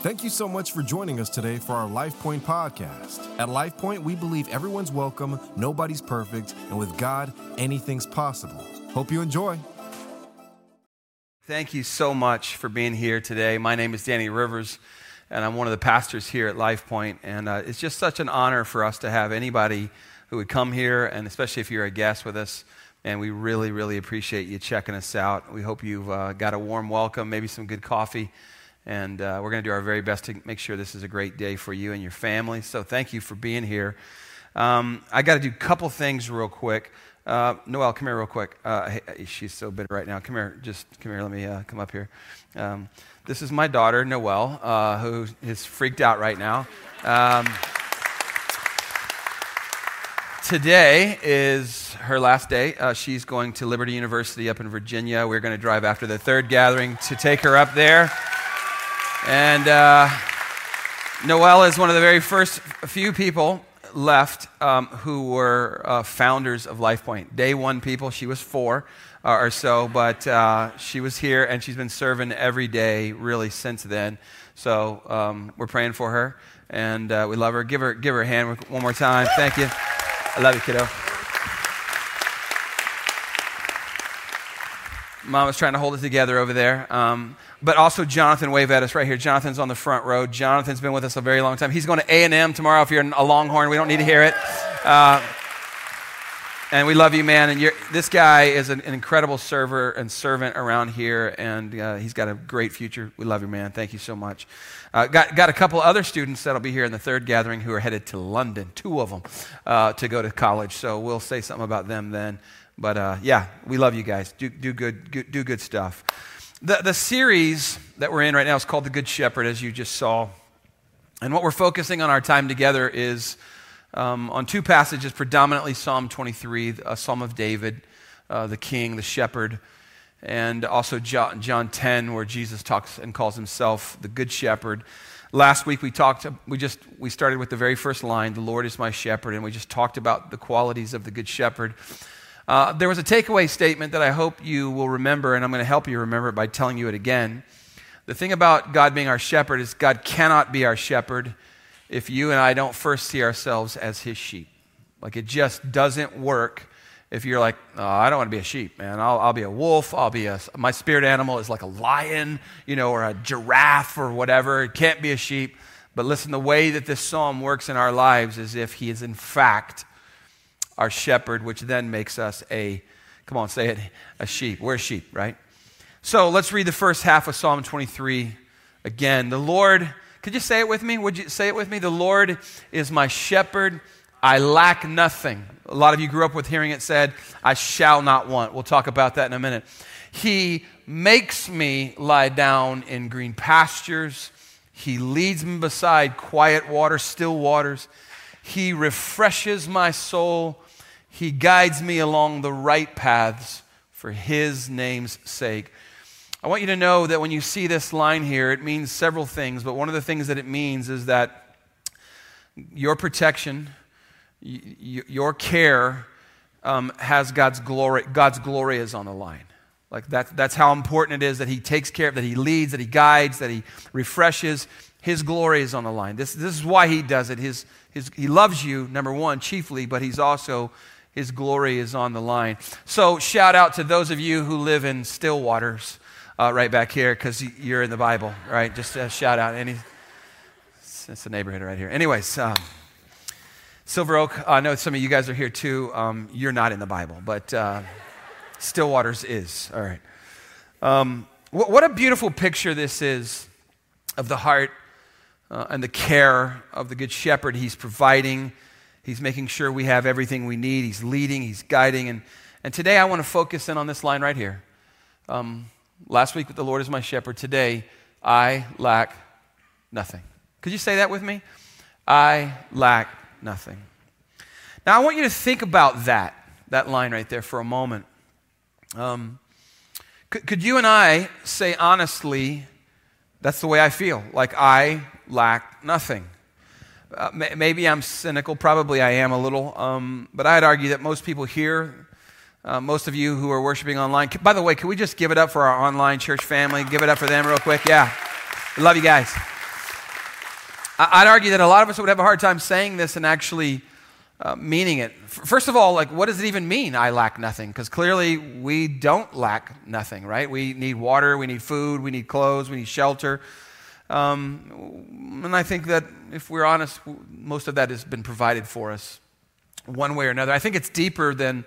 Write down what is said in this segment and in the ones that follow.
Thank you so much for joining us today for our Life Point podcast. At Life Point, we believe everyone's welcome, nobody's perfect, and with God, anything's possible. Hope you enjoy. Thank you so much for being here today. My name is Danny Rivers, and I'm one of the pastors here at Life Point. And uh, it's just such an honor for us to have anybody who would come here, and especially if you're a guest with us. And we really, really appreciate you checking us out. We hope you've uh, got a warm welcome, maybe some good coffee and uh, we're going to do our very best to make sure this is a great day for you and your family. So thank you for being here. Um, I got to do a couple things real quick. Uh, Noelle, come here real quick. Uh, she's so bitter right now. Come here, just come here. Let me uh, come up here. Um, this is my daughter, Noelle, uh, who is freaked out right now. Um, today is her last day. Uh, she's going to Liberty University up in Virginia. We're going to drive after the third gathering to take her up there. And uh, is one of the very first few people left um, who were uh, founders of LifePoint. Day one people, she was four uh, or so, but uh, she was here and she's been serving every day really since then. So um, we're praying for her and uh, we love her. Give her, give her a hand one more time. Thank you. I love you, kiddo. Mom was trying to hold it together over there. Um, but also Jonathan wave at us right here. Jonathan's on the front row. Jonathan's been with us a very long time. He's going to A&M tomorrow if you're a Longhorn. We don't need to hear it. Uh, and we love you, man. And this guy is an, an, incredible server and servant around here, and uh, he's got a great future. We love you, man. Thank you so much. Uh, got, got a couple other students that'll be here in the third gathering who are headed to London, two of them, uh, to go to college. So we'll say something about them then. But uh, yeah, we love you guys. Do, do, good, do good stuff. The, the series that we're in right now is called The Good Shepherd, as you just saw. And what we're focusing on our time together is um, on two passages, predominantly Psalm 23, a Psalm of David, uh, the king, the shepherd, and also John, John 10, where Jesus talks and calls himself the Good Shepherd. Last week we talked, we just, we started with the very first line, the Lord is my shepherd, and we just talked about the qualities of the Good Shepherd. Uh, there was a takeaway statement that I hope you will remember, and I'm going to help you remember it by telling you it again. The thing about God being our shepherd is God cannot be our shepherd if you and I don't first see ourselves as his sheep. Like it just doesn't work if you're like, oh, I don't want to be a sheep, man. I'll, I'll be a wolf. I'll be a, my spirit animal is like a lion, you know, or a giraffe or whatever. It can't be a sheep. But listen, the way that this psalm works in our lives is if he is in fact our shepherd, which then makes us a, come on, say it, a sheep. We're sheep, right? So let's read the first half of Psalm 23 again. The Lord, could you say it with me? Would you say it with me? The Lord is my shepherd. I lack nothing. A lot of you grew up with hearing it said, I shall not want. We'll talk about that in a minute. He makes me lie down in green pastures. He leads me beside quiet waters, still waters. He refreshes my soul. He guides me along the right paths for His name's sake. I want you to know that when you see this line here, it means several things, but one of the things that it means is that your protection, your care um, has God's glory. God's glory is on the line. Like that, that's how important it is that He takes care of, that He leads, that He guides, that He refreshes. His glory is on the line. This, this is why He does it. His, his, he loves you, number one, chiefly, but He's also his glory is on the line. So, shout out to those of you who live in still waters uh, right back here because you're in the Bible, right? Just a shout out. Any, it's a neighborhood right here. Anyways, um, Silver Oak, I know some of you guys are here too. Um, you're not in the Bible, but uh, still waters is. All right. Um, what, what, a beautiful picture this is of the heart uh, and the care of the Good Shepherd. He's providing He's making sure we have everything we need. He's leading, He's guiding. And, and today I want to focus in on this line right here. Um, last week, the Lord is my shepherd. Today, I lack nothing. Could you say that with me? I lack nothing. Now, I want you to think about that, that line right there for a moment. Um, could, could you and I say honestly, that's the way I feel, like I lack nothing? Uh, maybe I'm cynical, probably I am a little, um, but I'd argue that most people here, uh, most of you who are worshiping online, by the way, can we just give it up for our online church family? Give it up for them real quick. Yeah. Love you guys. I'd argue that a lot of us would have a hard time saying this and actually uh, meaning it. First of all, like, what does it even mean, I lack nothing? Because clearly we don't lack nothing, right? We need water, we need food, we need clothes, we need shelter. Um, and I think that if we're honest, most of that has been provided for us one way or another. I think it's deeper than,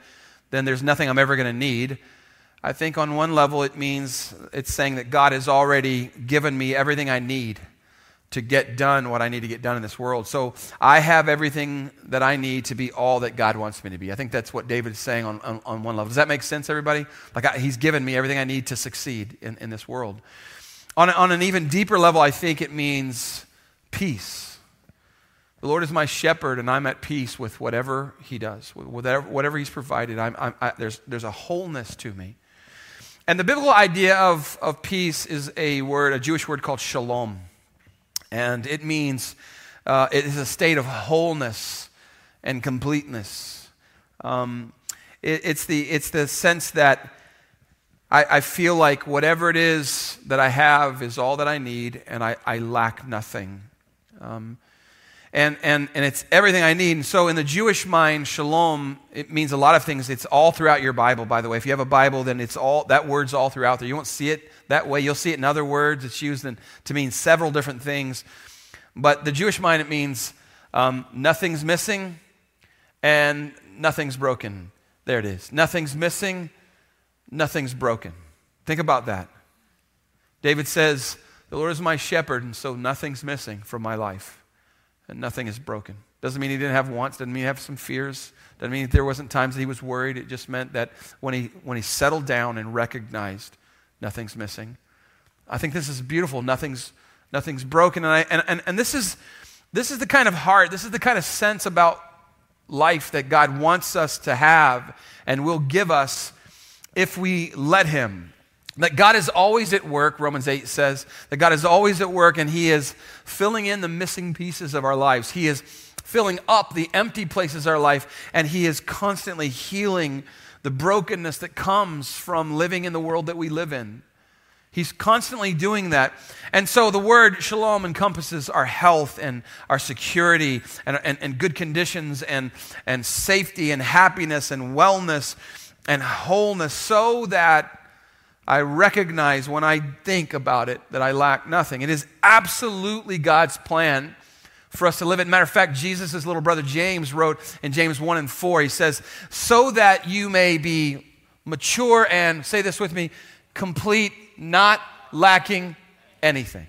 than there's nothing I'm ever going to need. I think on one level it means it's saying that God has already given me everything I need to get done what I need to get done in this world. So I have everything that I need to be all that God wants me to be. I think that's what David is saying on, on, on one level. Does that make sense, everybody? Like I, he's given me everything I need to succeed in, in this world. On, on an even deeper level, I think it means peace. The Lord is my shepherd, and I'm at peace with whatever He does, whatever, whatever He's provided. I'm, I'm, I, there's, there's a wholeness to me. And the biblical idea of, of peace is a word, a Jewish word called shalom. And it means uh, it is a state of wholeness and completeness. Um, it, it's, the, it's the sense that I, I, feel like whatever it is that I have is all that I need, and I, I lack nothing. Um, and, and, and it's everything I need. And so, in the Jewish mind, shalom, it means a lot of things. It's all throughout your Bible, by the way. If you have a Bible, then it's all, that word's all throughout there. You won't see it that way. You'll see it in other words. It's used in, to mean several different things. But the Jewish mind, it means um, nothing's missing and nothing's broken. There it is. Nothing's missing, nothing's broken. Think about that. David says, The Lord is my shepherd, and so nothing's missing from my life and nothing is broken. Doesn't mean he didn't have wants, doesn't mean he have some fears, doesn't mean there wasn't times that he was worried. It just meant that when he, when he settled down and recognized nothing's missing. I think this is beautiful. Nothing's, nothing's broken. And, I, and, and, and this, is, this is the kind of heart, this is the kind of sense about life that God wants us to have and will give us if we let Him. That God is always at work, Romans 8 says, that God is always at work and He is filling in the missing pieces of our lives. He is filling up the empty places of our life, and He is constantly healing the brokenness that comes from living in the world that we live in. He's constantly doing that. And so the word shalom encompasses our health and our security and, and, and good conditions and, and safety and happiness and wellness and wholeness so that I recognize when I think about it that I lack nothing. It is absolutely God's plan for us to live it. Matter of fact, Jesus' little brother James wrote in James 1 and 4, he says, So that you may be mature and, say this with me, complete, not lacking anything.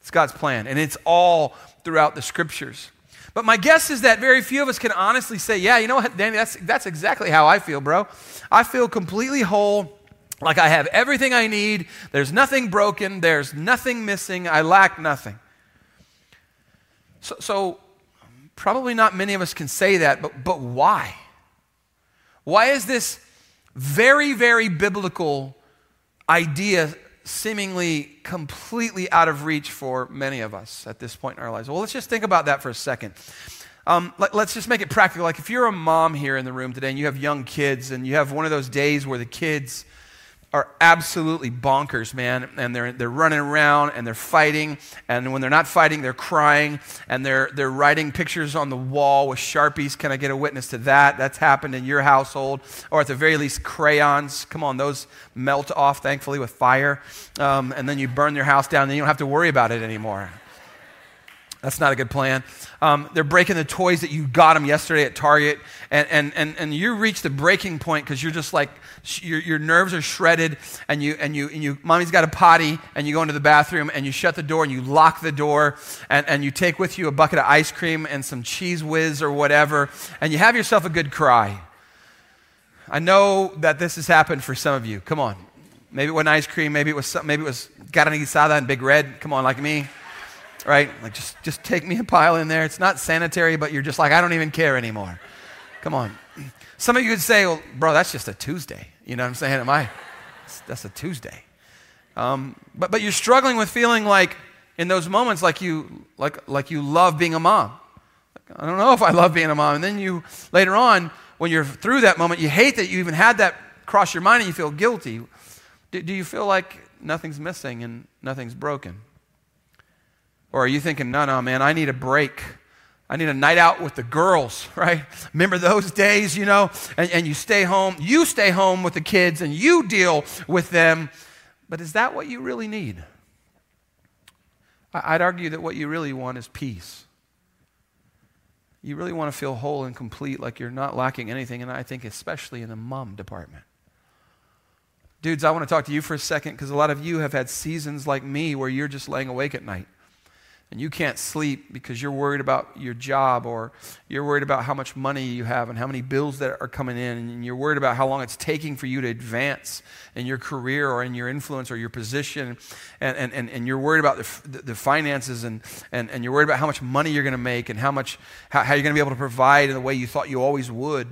It's God's plan, and it's all throughout the scriptures. But my guess is that very few of us can honestly say, Yeah, you know what, Danny, that's, that's exactly how I feel, bro. I feel completely whole like I have everything I need, there's nothing broken, there's nothing missing, I lack nothing. So, so probably not many of us can say that, but, but why? Why is this very, very biblical idea seemingly completely out of reach for many of us at this point in our lives? Well, let's just think about that for a second. Um, let, us just make it practical. Like if you're a mom here in the room today and you have young kids and you have one of those days where the kids are absolutely bonkers, man. And they're, they're running around and they're fighting. And when they're not fighting, they're crying. And they're, they're writing pictures on the wall with Sharpies. Can I get a witness to that? That's happened in your household. Or at the very least, crayons. Come on, those melt off, thankfully, with fire. Um, and then you burn your house down and you don't have to worry about it anymore. That's not a good plan. Um, they're breaking the toys that you got them yesterday at Target, and, and, and, and you reach the breaking point because you're just like, your, your nerves are shredded, and you, and, you, and you, mommy's got a potty, and you go into the bathroom, and you shut the door, and you lock the door, and, and you take with you a bucket of ice cream and some Cheez Whiz or whatever, and you have yourself a good cry. I know that this has happened for some of you. Come on. Maybe it wasn't ice cream, maybe it was, maybe it was carne asada and Big Red. Come on, like me right? Like, just, just take me a pile in there. It's not sanitary, but you're just like, I don't even care anymore. Come on. Some of you would say, well, bro, that's just a Tuesday. You know what I'm saying? Am I? That's a Tuesday. Um, but, but you're struggling with feeling like, in those moments, like you, like, like you love being a mom. I don't know if I love being a mom. And then you, later on, when you're through that moment, you hate that you even had that cross your mind and you feel guilty. Do, do you feel like nothing's missing and nothing's broken? Or are you thinking, no, no, man, I need a break. I need a night out with the girls, right? Remember those days, you know? And, and you stay home. You stay home with the kids and you deal with them. But is that what you really need? I'd argue that what you really want is peace. You really want to feel whole and complete, like you're not lacking anything, and I think especially in the mom department. Dudes, I want to talk to you for a second because a lot of you have had seasons like me where you're just laying awake at night and you can't sleep because you're worried about your job or you're worried about how much money you have and how many bills that are coming in. And you're worried about how long it's taking for you to advance in your career or in your influence or your position. And, and, and, and you're worried about the, the finances and, and, and you're worried about how much money you're going to make and how much how, how you're going to be able to provide in the way you thought you always would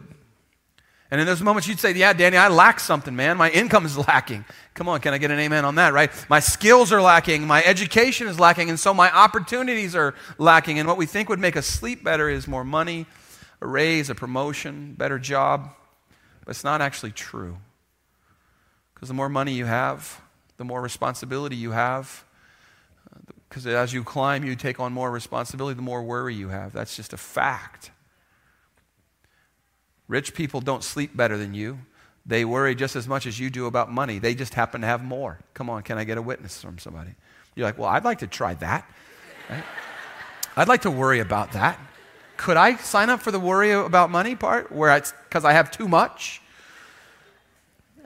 and in those moments, you'd say, Yeah, Danny, I lack something, man. My income is lacking. Come on, can I get an amen on that, right? My skills are lacking. My education is lacking. And so my opportunities are lacking. And what we think would make us sleep better is more money, a raise, a promotion, better job. But it's not actually true. Because the more money you have, the more responsibility you have. Because as you climb, you take on more responsibility, the more worry you have. That's just a fact. Rich people don't sleep better than you. They worry just as much as you do about money. They just happen to have more. Come on, can I get a witness from somebody? You're like, well, I'd like to try that. Right? I'd like to worry about that. Could I sign up for the worry about money part where it's because I have too much?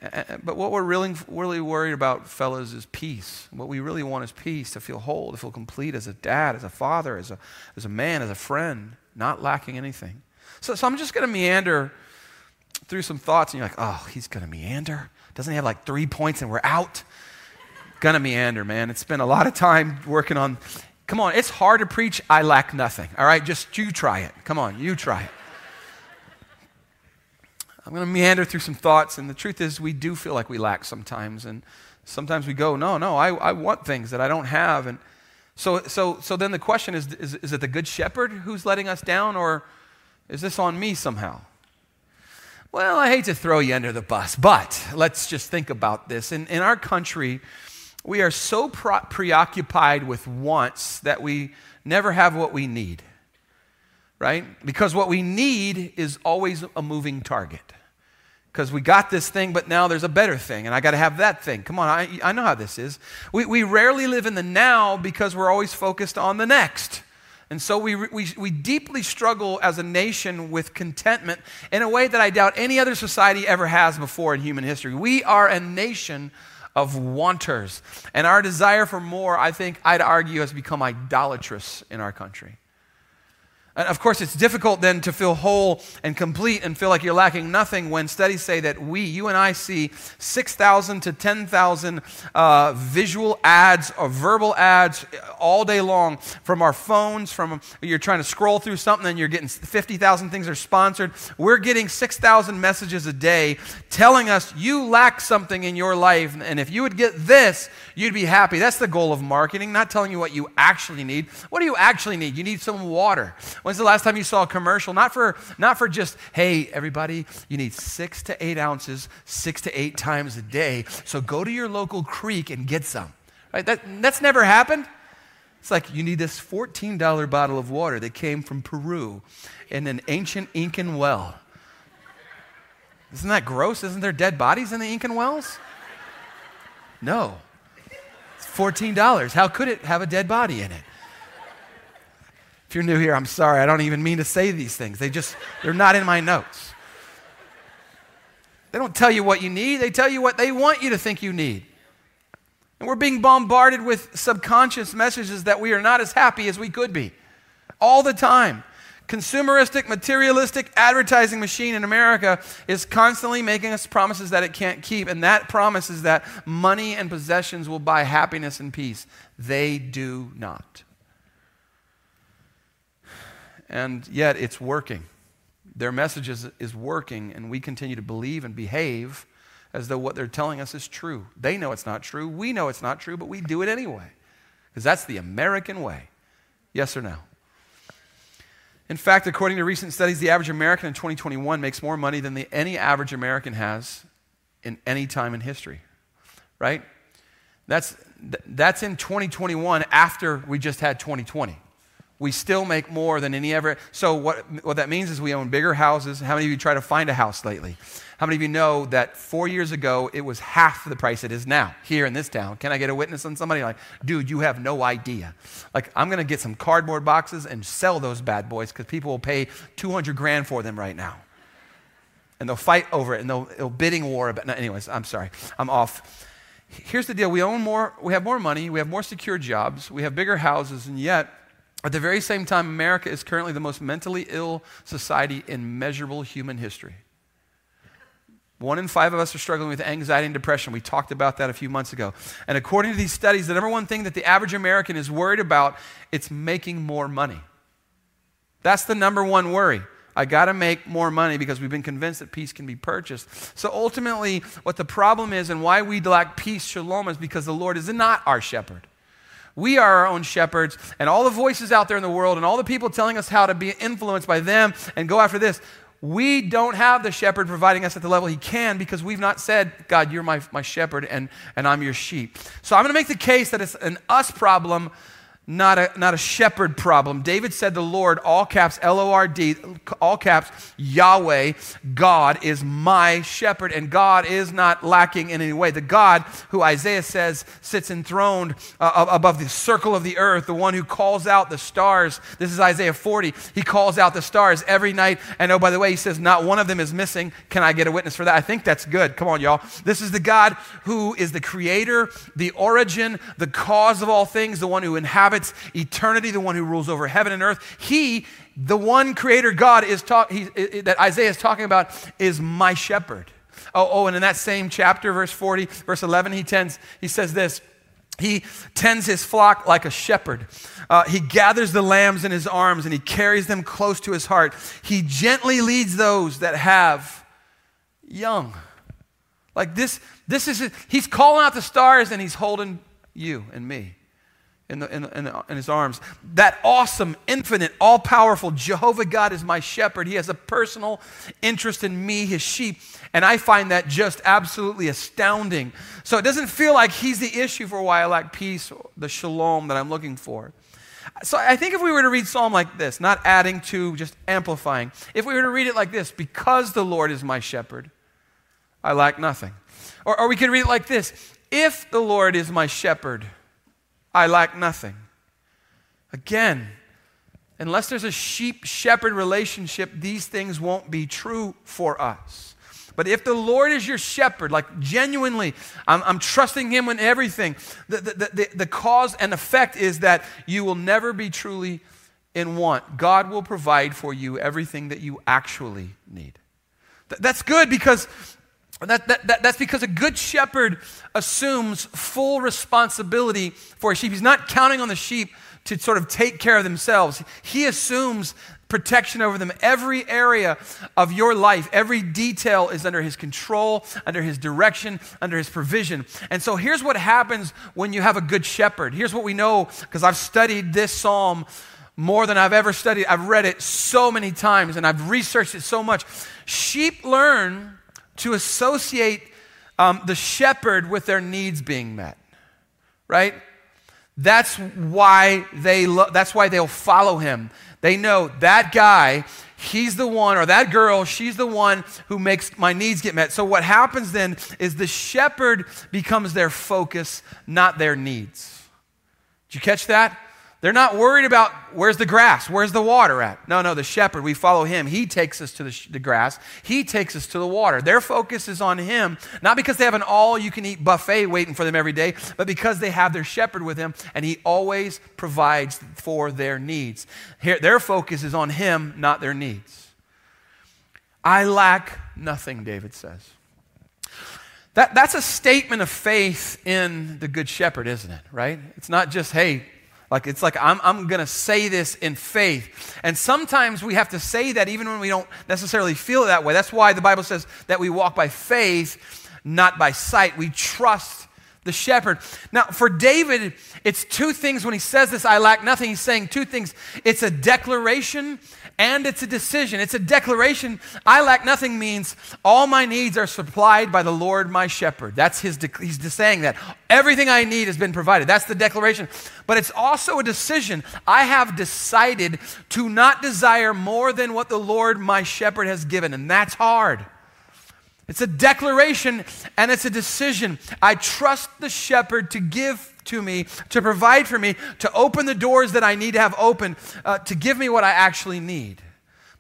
But what we're really, really worried about, fellas, is peace. What we really want is peace to feel whole, to feel complete as a dad, as a father, as a, as a man, as a friend, not lacking anything. So, so I'm just going to meander through some thoughts, and you're like, oh, he's going to meander? Doesn't he have like three points and we're out? Gonna meander, man. It's been a lot of time working on. Come on, it's hard to preach. I lack nothing. All right, just you try it. Come on, you try it. I'm going to meander through some thoughts, and the truth is, we do feel like we lack sometimes, and sometimes we go, no, no, I, I want things that I don't have, and so, so, so then the question is, is, is it the good shepherd who's letting us down, or is this on me somehow? Well, I hate to throw you under the bus, but let's just think about this. In, in our country, we are so pro- preoccupied with wants that we never have what we need, right? Because what we need is always a moving target. Because we got this thing, but now there's a better thing, and I got to have that thing. Come on, I, I know how this is. We, we rarely live in the now because we're always focused on the next. And so we, we, we deeply struggle as a nation with contentment in a way that I doubt any other society ever has before in human history. We are a nation of wanters. And our desire for more, I think, I'd argue, has become idolatrous in our country. And of course, it's difficult then to feel whole and complete and feel like you're lacking nothing when studies say that we, you and I, see 6,000 to 10,000 uh, visual ads or verbal ads all day long from our phones. From you're trying to scroll through something and you're getting 50,000 things are sponsored. We're getting 6,000 messages a day telling us you lack something in your life, and if you would get this, you'd be happy. That's the goal of marketing, not telling you what you actually need. What do you actually need? You need some water. When's the last time you saw a commercial? Not for, not for just, hey, everybody, you need six to eight ounces, six to eight times a day. So go to your local creek and get some. Right? That, that's never happened. It's like you need this $14 bottle of water that came from Peru in an ancient Incan well. Isn't that gross? Isn't there dead bodies in the Incan wells? No. It's $14. How could it have a dead body in it? If you're new here, I'm sorry. I don't even mean to say these things. They just, they're not in my notes. They don't tell you what you need, they tell you what they want you to think you need. And we're being bombarded with subconscious messages that we are not as happy as we could be all the time. Consumeristic, materialistic advertising machine in America is constantly making us promises that it can't keep. And that promise is that money and possessions will buy happiness and peace. They do not. And yet it's working. Their message is, is working, and we continue to believe and behave as though what they're telling us is true. They know it's not true. We know it's not true, but we do it anyway. Because that's the American way. Yes or no? In fact, according to recent studies, the average American in 2021 makes more money than the, any average American has in any time in history. Right? That's, that's in 2021 after we just had 2020. We still make more than any ever. So, what, what that means is we own bigger houses. How many of you try to find a house lately? How many of you know that four years ago it was half the price it is now here in this town? Can I get a witness on somebody? Like, dude, you have no idea. Like, I'm going to get some cardboard boxes and sell those bad boys because people will pay 200 grand for them right now. And they'll fight over it and they'll, they'll bidding war about. No, anyways, I'm sorry. I'm off. Here's the deal we own more, we have more money, we have more secure jobs, we have bigger houses, and yet, at the very same time, America is currently the most mentally ill society in measurable human history. One in five of us are struggling with anxiety and depression. We talked about that a few months ago. And according to these studies, the number one thing that the average American is worried about, it's making more money. That's the number one worry. I got to make more money because we've been convinced that peace can be purchased. So ultimately, what the problem is and why we lack peace, shalom, is because the Lord is not our shepherd. We are our own shepherds, and all the voices out there in the world and all the people telling us how to be influenced by them and go after this, we don't have the shepherd providing us at the level he can because we've not said, God, you're my, my shepherd and, and I'm your sheep. So I'm going to make the case that it's an us problem not a, not a shepherd problem. David said, The Lord, all caps, L O R D, all caps, Yahweh, God is my shepherd, and God is not lacking in any way. The God who Isaiah says sits enthroned uh, above the circle of the earth, the one who calls out the stars. This is Isaiah 40. He calls out the stars every night. And oh, by the way, he says, Not one of them is missing. Can I get a witness for that? I think that's good. Come on, y'all. This is the God who is the creator, the origin, the cause of all things, the one who inhabits inhabits eternity, the one who rules over heaven and earth. He, the one creator God is talk, he, that Isaiah is talking about, is my shepherd. Oh, oh, and in that same chapter, verse 40, verse 11, he, tends, he says this He tends his flock like a shepherd. Uh, he gathers the lambs in his arms and he carries them close to his heart. He gently leads those that have young. Like this, this is, he's calling out the stars and he's holding you and me in, the, in, the, in, the, in, his arms. That awesome, infinite, all powerful Jehovah God is my shepherd. He has a personal interest in me, his sheep. And I find that just absolutely astounding. So it doesn't feel like he's the issue for why I lack peace, the shalom that I'm looking for. So I think if we were to read Psalm like this, not adding to, just amplifying, if we were to read it like this, because the Lord is my shepherd, I lack nothing. Or, or we could read it like this if the Lord is my shepherd, I lack nothing. Again, unless there's a sheep shepherd relationship, these things won't be true for us. But if the Lord is your shepherd, like genuinely, I'm, I'm trusting Him in everything, the, the, the, the cause and effect is that you will never be truly in want. God will provide for you everything that you actually need. Th- that's good because that, that, that, that's because a good shepherd assumes full responsibility for a sheep. He's not counting on the sheep to sort of take care of themselves. He assumes protection over them. Every area of your life, every detail is under his control, under his direction, under his provision. And so here's what happens when you have a good shepherd. Here's what we know because I've studied this psalm more than I've ever studied. I've read it so many times and I've researched it so much. Sheep learn to associate um, the shepherd with their needs being met, right? That's why they lo- that's why they'll follow him. They know that guy, he's the one, or that girl, she's the one who makes my needs get met. So what happens then is the shepherd becomes their focus, not their needs. Did you catch that? They're not worried about where's the grass, where's the water at. No, no, the shepherd, we follow him. He takes us to the, sh- the grass, he takes us to the water. Their focus is on him, not because they have an all you can eat buffet waiting for them every day, but because they have their shepherd with them and he always provides for their needs. Here, their focus is on him, not their needs. I lack nothing, David says. That, that's a statement of faith in the Good Shepherd, isn't it? Right? It's not just, hey, like it's like I'm, I'm going to say this in faith. And sometimes we have to say that even when we don't necessarily feel that way. That's why the Bible says that we walk by faith, not by sight. We trust the shepherd. Now, for David, it's two things when he says this, I lack nothing. He's saying two things it's a declaration and it's a decision. It's a declaration. I lack nothing means all my needs are supplied by the Lord my shepherd. That's his, de- he's saying that. Everything I need has been provided. That's the declaration. But it's also a decision. I have decided to not desire more than what the Lord my shepherd has given, and that's hard. It's a declaration and it's a decision. I trust the shepherd to give to me, to provide for me, to open the doors that I need to have open, uh, to give me what I actually need.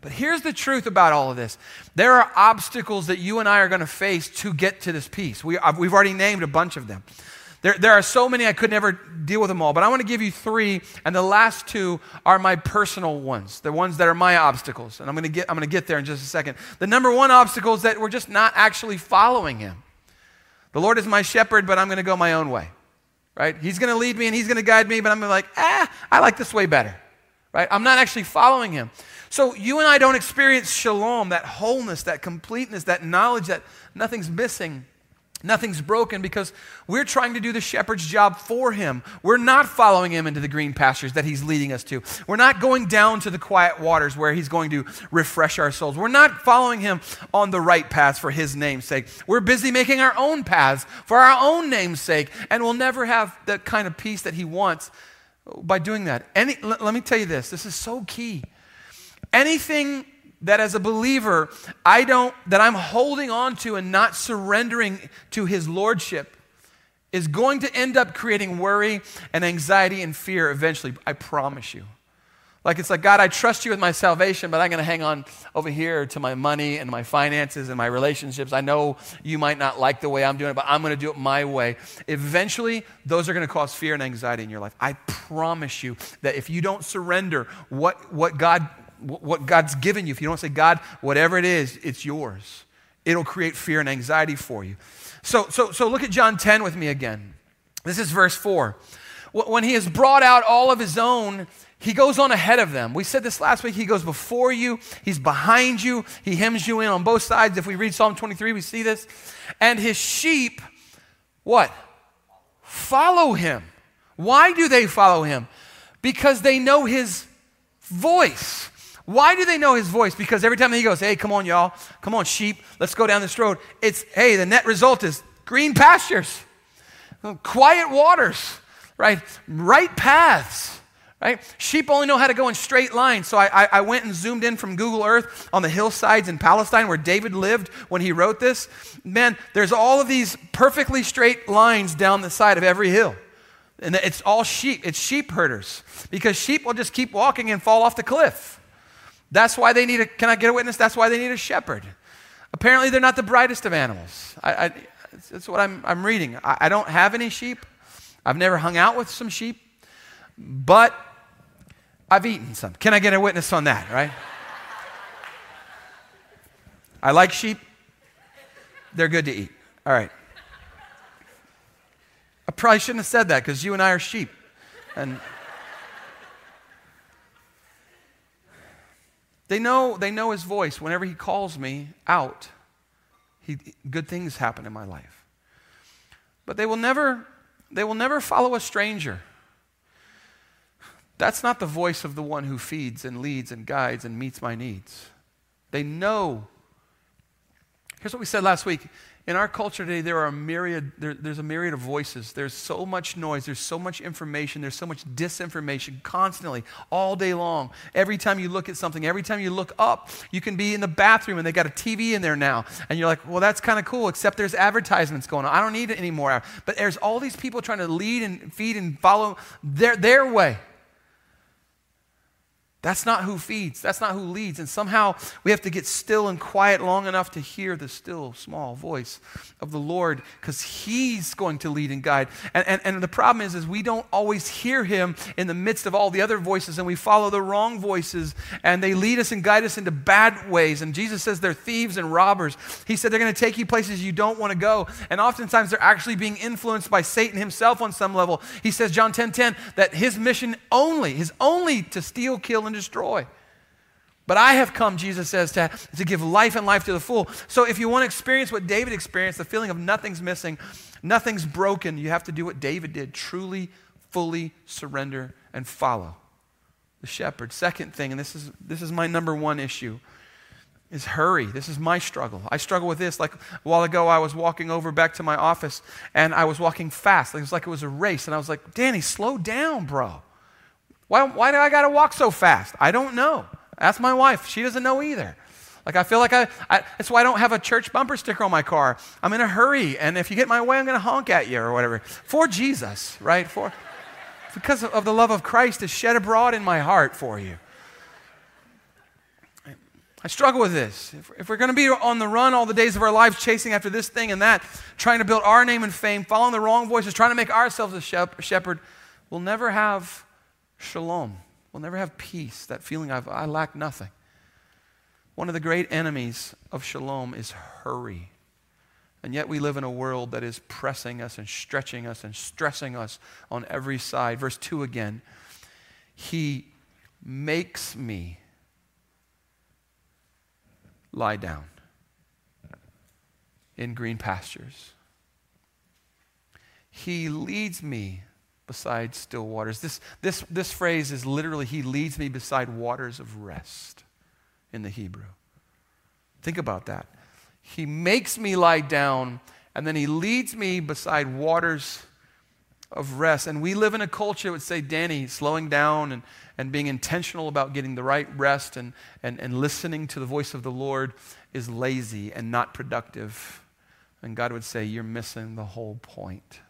But here's the truth about all of this there are obstacles that you and I are going to face to get to this peace. We, have already named a bunch of them. There, there are so many I could never deal with them all, but I want to give you three, and the last two are my personal ones, the ones that are my obstacles. And I'm going to get, I'm going to get there in just a second. The number one obstacle is that we're just not actually following Him. The Lord is my shepherd, but I'm going to go my own way, right? He's going to lead me and He's going to guide me, but I'm like, ah, I like this way better, right? I'm not actually following Him. So you and I don't experience shalom, that wholeness, that completeness, that knowledge that nothing's missing Nothing's broken because we're trying to do the shepherd's job for him. We're not following him into the green pastures that he's leading us to. We're not going down to the quiet waters where he's going to refresh our souls. We're not following him on the right path for his name's sake. We're busy making our own paths for our own name's sake, and we'll never have the kind of peace that he wants by doing that. Any, let me tell you this this is so key. Anything that as a believer, I don't, that I'm holding on to and not surrendering to his lordship is going to end up creating worry and anxiety and fear eventually. I promise you. Like it's like, God, I trust you with my salvation, but I'm going to hang on over here to my money and my finances and my relationships. I know you might not like the way I'm doing it, but I'm going to do it my way. Eventually, those are going to cause fear and anxiety in your life. I promise you that if you don't surrender what, what God what God's given you, if you don't say, God, whatever it is, it's yours, it'll create fear and anxiety for you. So, so, so look at John 10 with me again. This is verse 4. When he has brought out all of his own, he goes on ahead of them. We said this last week. He goes before you, he's behind you, he hems you in on both sides. If we read Psalm 23, we see this. And his sheep, what? Follow him. Why do they follow him? Because they know his voice. Why do they know his voice? Because every time he goes, hey, come on, y'all, come on, sheep, let's go down this road, it's, hey, the net result is green pastures, quiet waters, right? Right paths, right? Sheep only know how to go in straight lines. So I, I, I went and zoomed in from Google Earth on the hillsides in Palestine where David lived when he wrote this. Man, there's all of these perfectly straight lines down the side of every hill. And it's all sheep. It's sheep herders because sheep will just keep walking and fall off the cliff. That's why they need a, can I get a witness? That's why they need a shepherd. Apparently, they're not the brightest of animals. I, I, that's what I'm, I'm reading. I, I don't have any sheep. I've never hung out with some sheep, but I've eaten some. Can I get a witness on that, right? I like sheep. They're good to eat. All right. I probably shouldn't have said that because you and I are sheep. And They know, they know his voice. Whenever he calls me out, he, good things happen in my life. But they will never, they will never follow a stranger. That's not the voice of the one who feeds and leads and guides and meets my needs. They know. Here's what we said last week in our culture today, there are a myriad, there, there's a myriad of voices. There's so much noise. There's so much information. There's so much disinformation constantly, all day long. Every time you look at something, every time you look up, you can be in the bathroom and they got a TV in there now. And you're like, well, that's kind of cool, except there's advertisements going on. I don't need it anymore. But there's all these people trying to lead and feed and follow their, their way. That's not who feeds. That's not who leads. And somehow we have to get still and quiet long enough to hear the still, small voice of the Lord because He's going to lead and guide. And, and, and the problem is, is we don't always hear Him in the midst of all the other voices and we follow the wrong voices and they lead us and guide us into bad ways. And Jesus says they're thieves and robbers. He said they're going to take you places you don't want to go. And oftentimes they're actually being influenced by Satan himself on some level. He says, John 10 10, that his mission only, his only to steal, kill, and destroy. But I have come, Jesus says, to, to give life and life to the full. So if you want to experience what David experienced, the feeling of nothing's missing, nothing's broken, you have to do what David did truly, fully surrender and follow the shepherd. Second thing, and this is, this is my number one issue, is hurry. This is my struggle. I struggle with this. Like a while ago, I was walking over back to my office and I was walking fast. It was like it was a race. And I was like, Danny, slow down, bro. Why, why do I got to walk so fast? I don't know. Ask my wife. She doesn't know either. Like, I feel like I, I, that's why I don't have a church bumper sticker on my car. I'm in a hurry, and if you get my way, I'm going to honk at you or whatever. For Jesus, right? For, because of the love of Christ is shed abroad in my heart for you. I struggle with this. If, if we're going to be on the run all the days of our lives, chasing after this thing and that, trying to build our name and fame, following the wrong voices, trying to make ourselves a shepherd, we'll never have shalom. We'll never have peace, that feeling of I lack nothing. One of the great enemies of shalom is hurry. And yet we live in a world that is pressing us and stretching us and stressing us on every side. Verse 2 again. He makes me lie down in green pastures. He leads me beside still waters. This, this, this phrase is literally, He leads me beside waters of rest in the Hebrew. Think about that. He makes me lie down, and then He leads me beside waters of rest. And we live in a culture that would say, Danny, slowing down and, and being intentional about getting the right rest and, and, and listening to the voice of the Lord is lazy and not productive. And God would say, You're missing the whole point.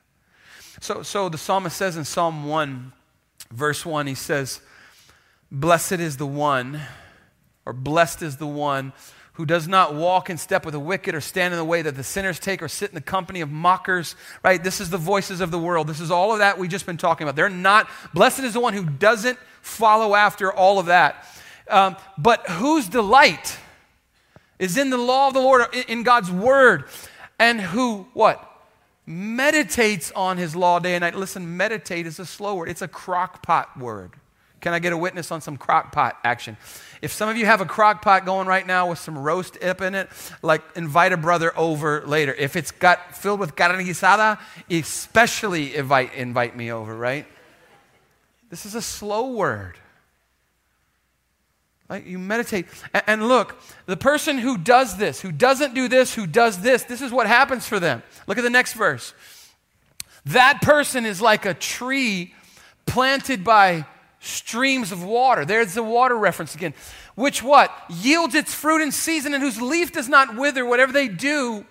So, so the psalmist says in Psalm 1, verse 1, he says, Blessed is the one, or blessed is the one who does not walk in step with the wicked or stand in the way that the sinners take or sit in the company of mockers, right? This is the voices of the world. This is all of that we've just been talking about. They're not, blessed is the one who doesn't follow after all of that. Um, but whose delight is in the law of the Lord, in God's word, and who, what? Meditates on his law day and night. Listen, meditate is a slow word, it's a crock pot word. Can I get a witness on some crock pot action? If some of you have a crock pot going right now with some roast up in it, like invite a brother over later. If it's got filled with carne guisada, especially invite, invite me over, right? This is a slow word. You meditate. And look, the person who does this, who doesn't do this, who does this, this is what happens for them. Look at the next verse. That person is like a tree planted by streams of water. There's the water reference again. Which what? Yields its fruit in season and whose leaf does not wither. Whatever they do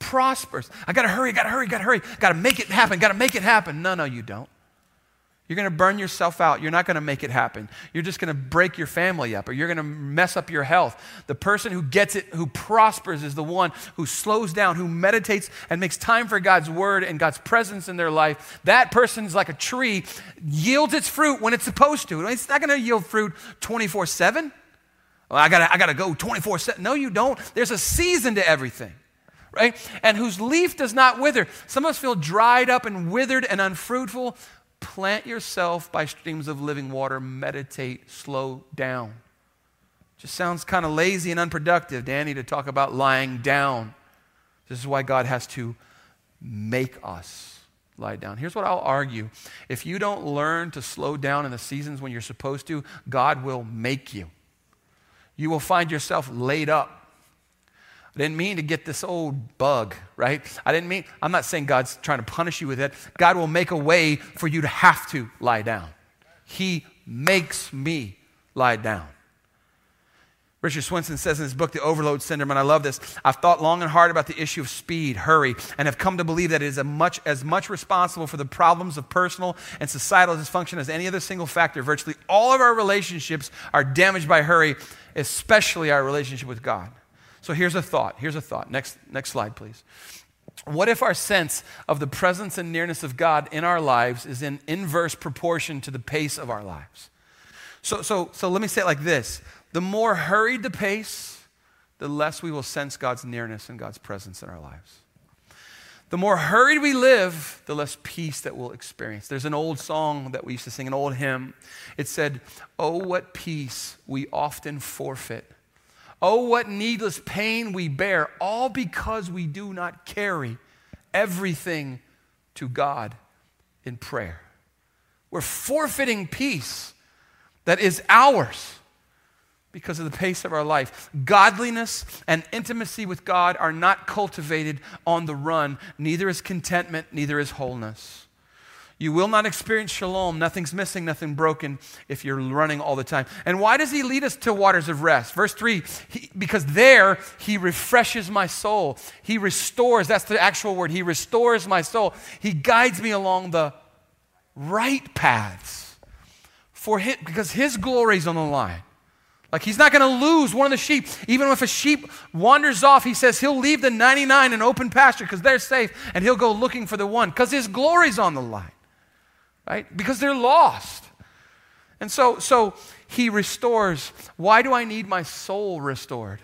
prospers. I got to hurry, I got to hurry, got to hurry. Got to make it happen, got to make it happen. No, no, you don't. You're going to burn yourself out. You're not going to make it happen. You're just going to break your family up or you're going to mess up your health. The person who gets it, who prospers, is the one who slows down, who meditates and makes time for God's word and God's presence in their life. That person is like a tree, yields its fruit when it's supposed to. It's not going to yield fruit 24 7. Well, I got I to go 24 7. No, you don't. There's a season to everything right? And whose leaf does not wither. Some of us feel dried up and withered and unfruitful. Plant yourself by streams of living water. Meditate. Slow down. Just sounds kind of lazy and unproductive, Danny, to talk about lying down. This is why God has to make us lie down. Here's what I'll argue if you don't learn to slow down in the seasons when you're supposed to, God will make you. You will find yourself laid up I didn't mean to get this old bug, right? I didn't mean, I'm not saying God's trying to punish you with it. God will make a way for you to have to lie down. He makes me lie down. Richard Swenson says in his book, The Overload Syndrome, and I love this I've thought long and hard about the issue of speed, hurry, and have come to believe that it is much, as much responsible for the problems of personal and societal dysfunction as any other single factor. Virtually all of our relationships are damaged by hurry, especially our relationship with God. So here's a thought. Here's a thought. Next, next slide, please. What if our sense of the presence and nearness of God in our lives is in inverse proportion to the pace of our lives? So, so, so let me say it like this the more hurried the pace, the less we will sense God's nearness and God's presence in our lives. The more hurried we live, the less peace that we'll experience. There's an old song that we used to sing, an old hymn. It said, Oh, what peace we often forfeit. Oh, what needless pain we bear, all because we do not carry everything to God in prayer. We're forfeiting peace that is ours because of the pace of our life. Godliness and intimacy with God are not cultivated on the run. Neither is contentment, neither is wholeness. You will not experience shalom. Nothing's missing, nothing broken if you're running all the time. And why does he lead us to waters of rest? Verse 3 he, because there he refreshes my soul. He restores, that's the actual word. He restores my soul. He guides me along the right paths for his, because his glory is on the line. Like he's not going to lose one of the sheep. Even if a sheep wanders off, he says he'll leave the 99 in open pasture because they're safe and he'll go looking for the one because his glory's on the line. Right? Because they're lost. And so so he restores. Why do I need my soul restored?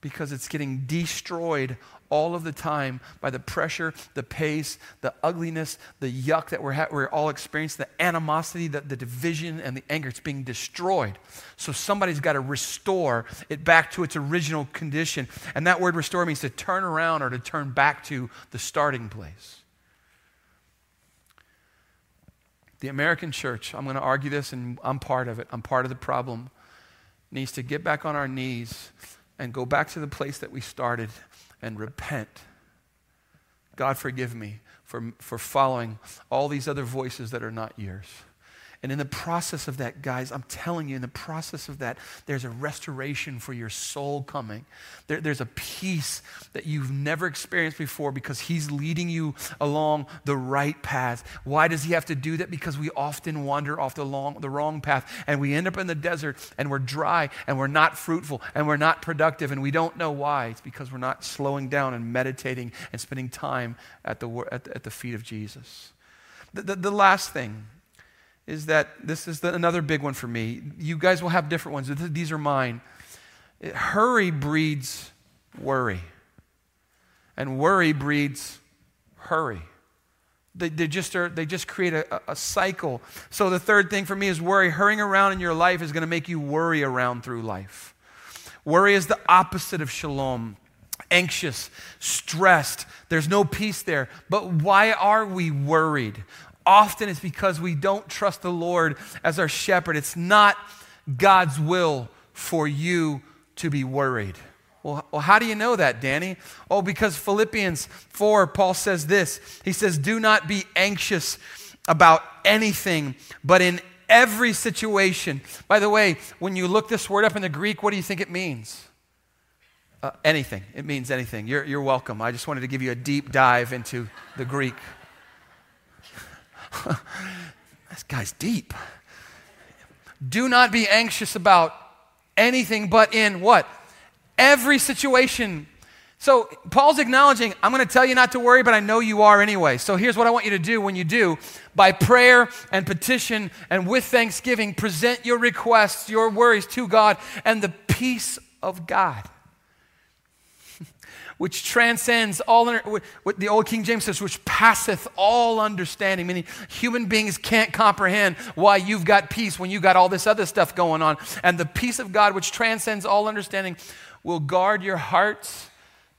Because it's getting destroyed all of the time by the pressure, the pace, the ugliness, the yuck that we're, ha- we're all experiencing, the animosity, the, the division, and the anger. It's being destroyed. So somebody's got to restore it back to its original condition. And that word restore means to turn around or to turn back to the starting place. The American church, I'm going to argue this and I'm part of it, I'm part of the problem, needs to get back on our knees and go back to the place that we started and repent. God, forgive me for, for following all these other voices that are not yours. And in the process of that, guys, I'm telling you, in the process of that, there's a restoration for your soul coming. There, there's a peace that you've never experienced before because He's leading you along the right path. Why does He have to do that? Because we often wander off the, long, the wrong path and we end up in the desert and we're dry and we're not fruitful and we're not productive and we don't know why. It's because we're not slowing down and meditating and spending time at the, at the, at the feet of Jesus. The, the, the last thing is that this is the, another big one for me. You guys will have different ones. These are mine. Hurry breeds worry, and worry breeds hurry. They, they, just, are, they just create a, a cycle. So, the third thing for me is worry. Hurrying around in your life is going to make you worry around through life. Worry is the opposite of shalom anxious, stressed. There's no peace there. But why are we worried? Often it's because we don't trust the Lord as our shepherd. It's not God's will for you to be worried. Well, how do you know that, Danny? Oh, because Philippians 4, Paul says this. He says, Do not be anxious about anything, but in every situation. By the way, when you look this word up in the Greek, what do you think it means? Uh, anything. It means anything. You're, you're welcome. I just wanted to give you a deep dive into the Greek. this guy's deep. Do not be anxious about anything but in what? Every situation. So Paul's acknowledging, I'm going to tell you not to worry, but I know you are anyway. So here's what I want you to do when you do. By prayer and petition and with thanksgiving, present your requests, your worries to God, and the peace of God which transcends all, what the old King James says, which passeth all understanding, meaning human beings can't comprehend why you've got peace when you got all this other stuff going on. And the peace of God, which transcends all understanding, will guard your hearts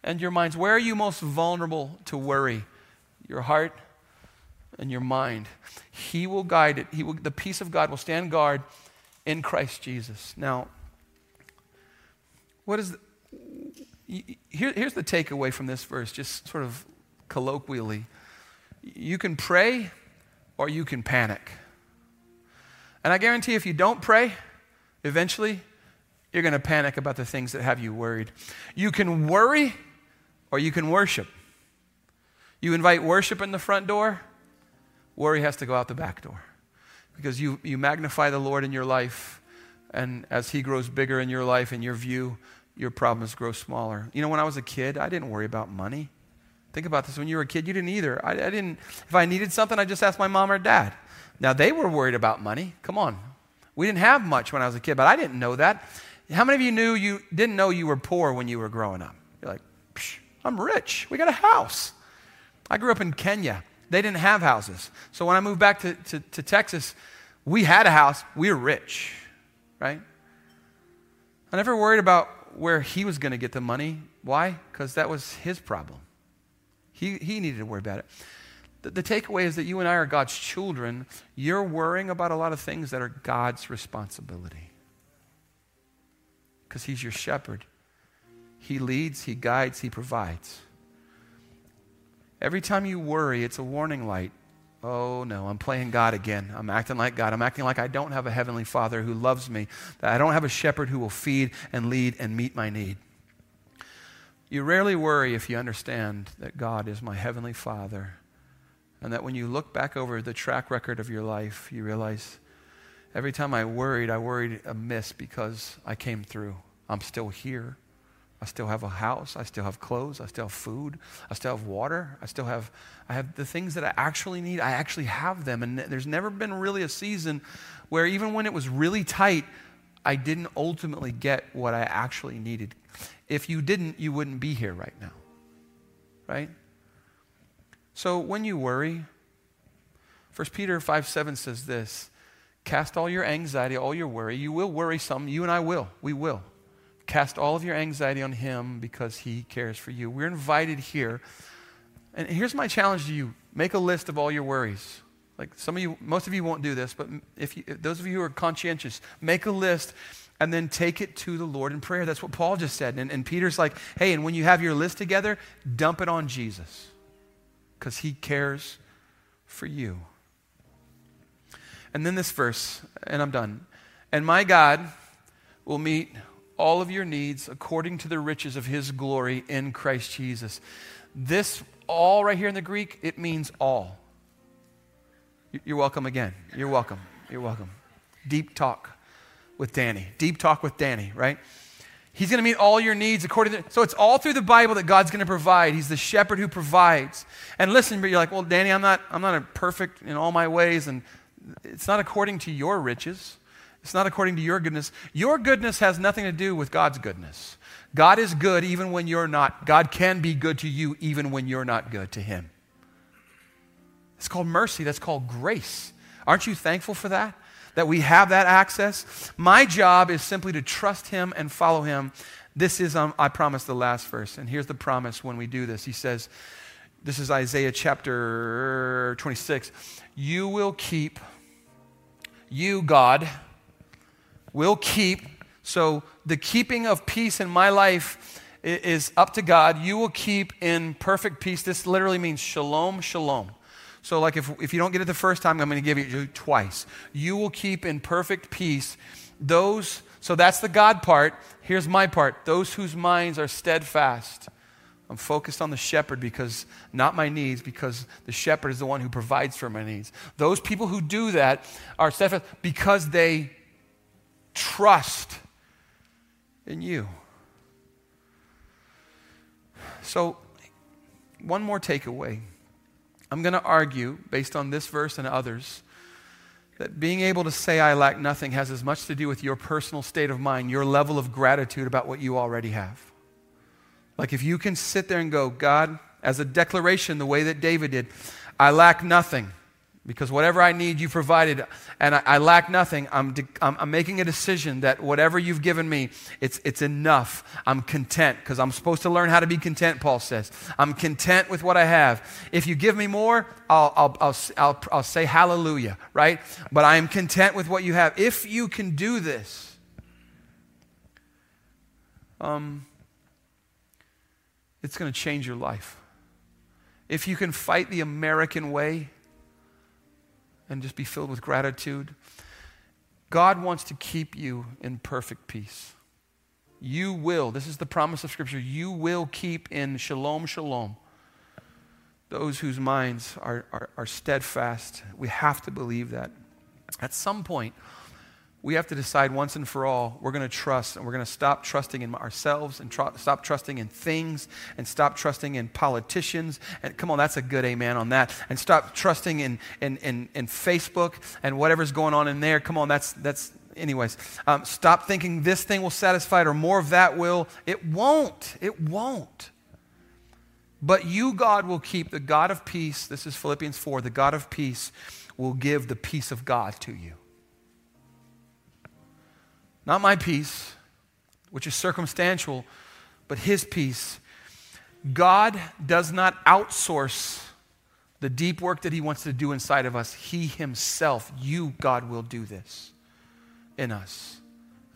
and your minds. Where are you most vulnerable to worry? Your heart and your mind. He will guide it. He will, the peace of God will stand guard in Christ Jesus. Now, what is the, here, here's the takeaway from this verse, just sort of colloquially. You can pray or you can panic. And I guarantee if you don't pray, eventually you're going to panic about the things that have you worried. You can worry or you can worship. You invite worship in the front door, worry has to go out the back door. Because you, you magnify the Lord in your life, and as He grows bigger in your life, in your view, your problems grow smaller. You know, when I was a kid, I didn't worry about money. Think about this. When you were a kid, you didn't either. I, I didn't, if I needed something, I just asked my mom or dad. Now, they were worried about money. Come on. We didn't have much when I was a kid, but I didn't know that. How many of you knew you didn't know you were poor when you were growing up? You're like, I'm rich. We got a house. I grew up in Kenya. They didn't have houses. So when I moved back to, to, to Texas, we had a house. We were rich, right? I never worried about where he was going to get the money. Why? Because that was his problem. He, he needed to worry about it. The, the takeaway is that you and I are God's children. You're worrying about a lot of things that are God's responsibility. Because he's your shepherd. He leads, he guides, he provides. Every time you worry, it's a warning light. Oh no, I'm playing God again. I'm acting like God. I'm acting like I don't have a heavenly Father who loves me, that I don't have a shepherd who will feed and lead and meet my need. You rarely worry if you understand that God is my heavenly Father, and that when you look back over the track record of your life, you realize every time I worried, I worried amiss because I came through. I'm still here. I still have a house. I still have clothes. I still have food. I still have water. I still have, I have the things that I actually need. I actually have them. And there's never been really a season where even when it was really tight, I didn't ultimately get what I actually needed. If you didn't, you wouldn't be here right now. Right? So when you worry, 1 Peter 5 7 says this Cast all your anxiety, all your worry. You will worry some. You and I will. We will. Cast all of your anxiety on Him because He cares for you. We're invited here. And here's my challenge to you make a list of all your worries. Like some of you, most of you won't do this, but if, you, those of you who are conscientious, make a list and then take it to the Lord in prayer. That's what Paul just said. And, and Peter's like, hey, and when you have your list together, dump it on Jesus because he cares for you. And then this verse, and I'm done. And my God will meet all of your needs according to the riches of his glory in Christ Jesus. This all right here in the Greek, it means all. You're welcome again. You're welcome. You're welcome. Deep talk with Danny. Deep talk with Danny, right? He's going to meet all your needs according to. So it's all through the Bible that God's going to provide. He's the shepherd who provides. And listen, but you're like, well, Danny, I'm not, I'm not a perfect in all my ways, and it's not according to your riches. It's not according to your goodness. Your goodness has nothing to do with God's goodness. God is good even when you're not. God can be good to you even when you're not good to Him. It's called mercy. That's called grace. Aren't you thankful for that? That we have that access? My job is simply to trust Him and follow Him. This is, um, I promise, the last verse. And here's the promise when we do this. He says, This is Isaiah chapter 26. You will keep, you, God, will keep. So the keeping of peace in my life is up to God. You will keep in perfect peace. This literally means shalom, shalom. So, like, if, if you don't get it the first time, I'm going to give it you twice. You will keep in perfect peace those, so that's the God part. Here's my part those whose minds are steadfast. I'm focused on the shepherd because, not my needs, because the shepherd is the one who provides for my needs. Those people who do that are steadfast because they trust in you. So, one more takeaway. I'm going to argue, based on this verse and others, that being able to say, I lack nothing, has as much to do with your personal state of mind, your level of gratitude about what you already have. Like if you can sit there and go, God, as a declaration, the way that David did, I lack nothing because whatever I need, you provided, and I, I lack nothing. I'm, de- I'm, I'm, making a decision that whatever you've given me, it's, it's enough. I'm content because I'm supposed to learn how to be content, Paul says. I'm content with what I have. If you give me more, I'll, I'll, I'll, I'll, I'll say hallelujah, right? But I am content with what you have. If you can do this, um, it's going to change your life. If you can fight the American way, and just be filled with gratitude. God wants to keep you in perfect peace. You will, this is the promise of Scripture, you will keep in shalom, shalom those whose minds are, are, are steadfast. We have to believe that. At some point, we have to decide once and for all we're going to trust and we're going to stop trusting in ourselves and tr- stop trusting in things and stop trusting in politicians and come on that's a good amen on that and stop trusting in, in, in, in facebook and whatever's going on in there come on that's that's anyways um, stop thinking this thing will satisfy it or more of that will it won't it won't But you, God, will keep the God of peace. This is Philippians 4. The God of peace will give the peace of God to you. Not my peace, which is circumstantial, but his peace. God does not outsource the deep work that he wants to do inside of us. He himself, you, God, will do this in us.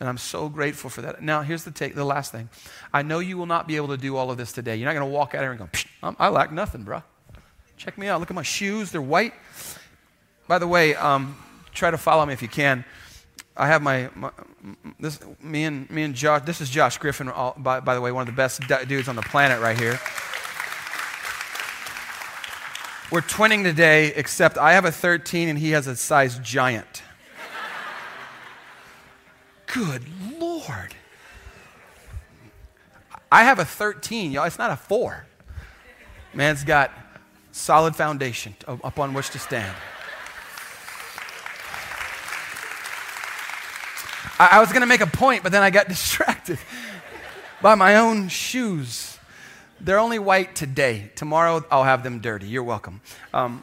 And I'm so grateful for that. Now, here's the take, the last thing. I know you will not be able to do all of this today. You're not going to walk out here and go, I lack nothing, bro. Check me out. Look at my shoes. They're white. By the way, um, try to follow me if you can. I have my, my, this me and me and Josh. This is Josh Griffin. By, by the way, one of the best dudes on the planet right here. We're twinning today, except I have a 13 and he has a size giant. Good Lord. I have a 13, y'all. It's not a four. Man's got solid foundation upon which to stand. I, I was going to make a point, but then I got distracted by my own shoes. They're only white today. Tomorrow I'll have them dirty. You're welcome. Um,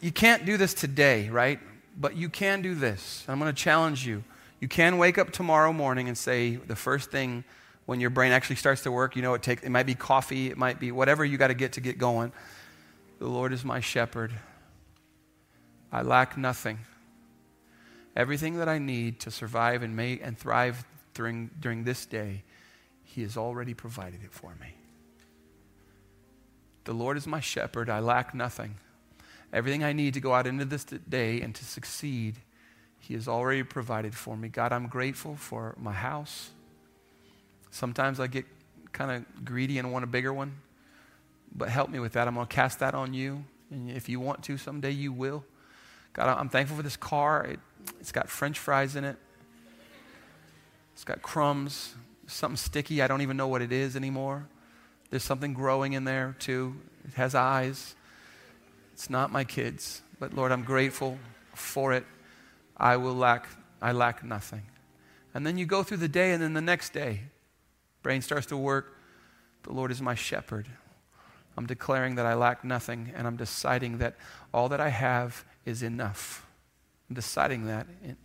you can't do this today, right? But you can do this. I'm going to challenge you. You can wake up tomorrow morning and say the first thing when your brain actually starts to work, you know, it, take, it might be coffee, it might be whatever you got to get to get going. The Lord is my shepherd. I lack nothing. Everything that I need to survive and make and thrive during, during this day, He has already provided it for me. The Lord is my shepherd. I lack nothing. Everything I need to go out into this day and to succeed, He has already provided for me. God, I'm grateful for my house. Sometimes I get kind of greedy and want a bigger one, but help me with that. I'm going to cast that on you. And if you want to, someday you will. God, I'm thankful for this car. It, it's got french fries in it, it's got crumbs, something sticky. I don't even know what it is anymore. There's something growing in there too. It has eyes. It's not my kids, but Lord, I'm grateful for it. I will lack, I lack nothing. And then you go through the day, and then the next day, brain starts to work. The Lord is my shepherd. I'm declaring that I lack nothing, and I'm deciding that all that I have is enough. I'm deciding that. And,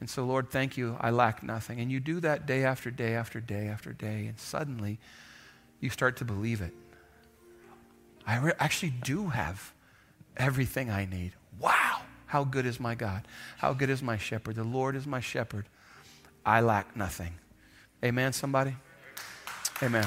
and so, Lord, thank you. I lack nothing. And you do that day after day after day after day, and suddenly you start to believe it. I re- actually do have everything I need. Wow. How good is my God? How good is my shepherd? The Lord is my shepherd. I lack nothing. Amen, somebody? Amen.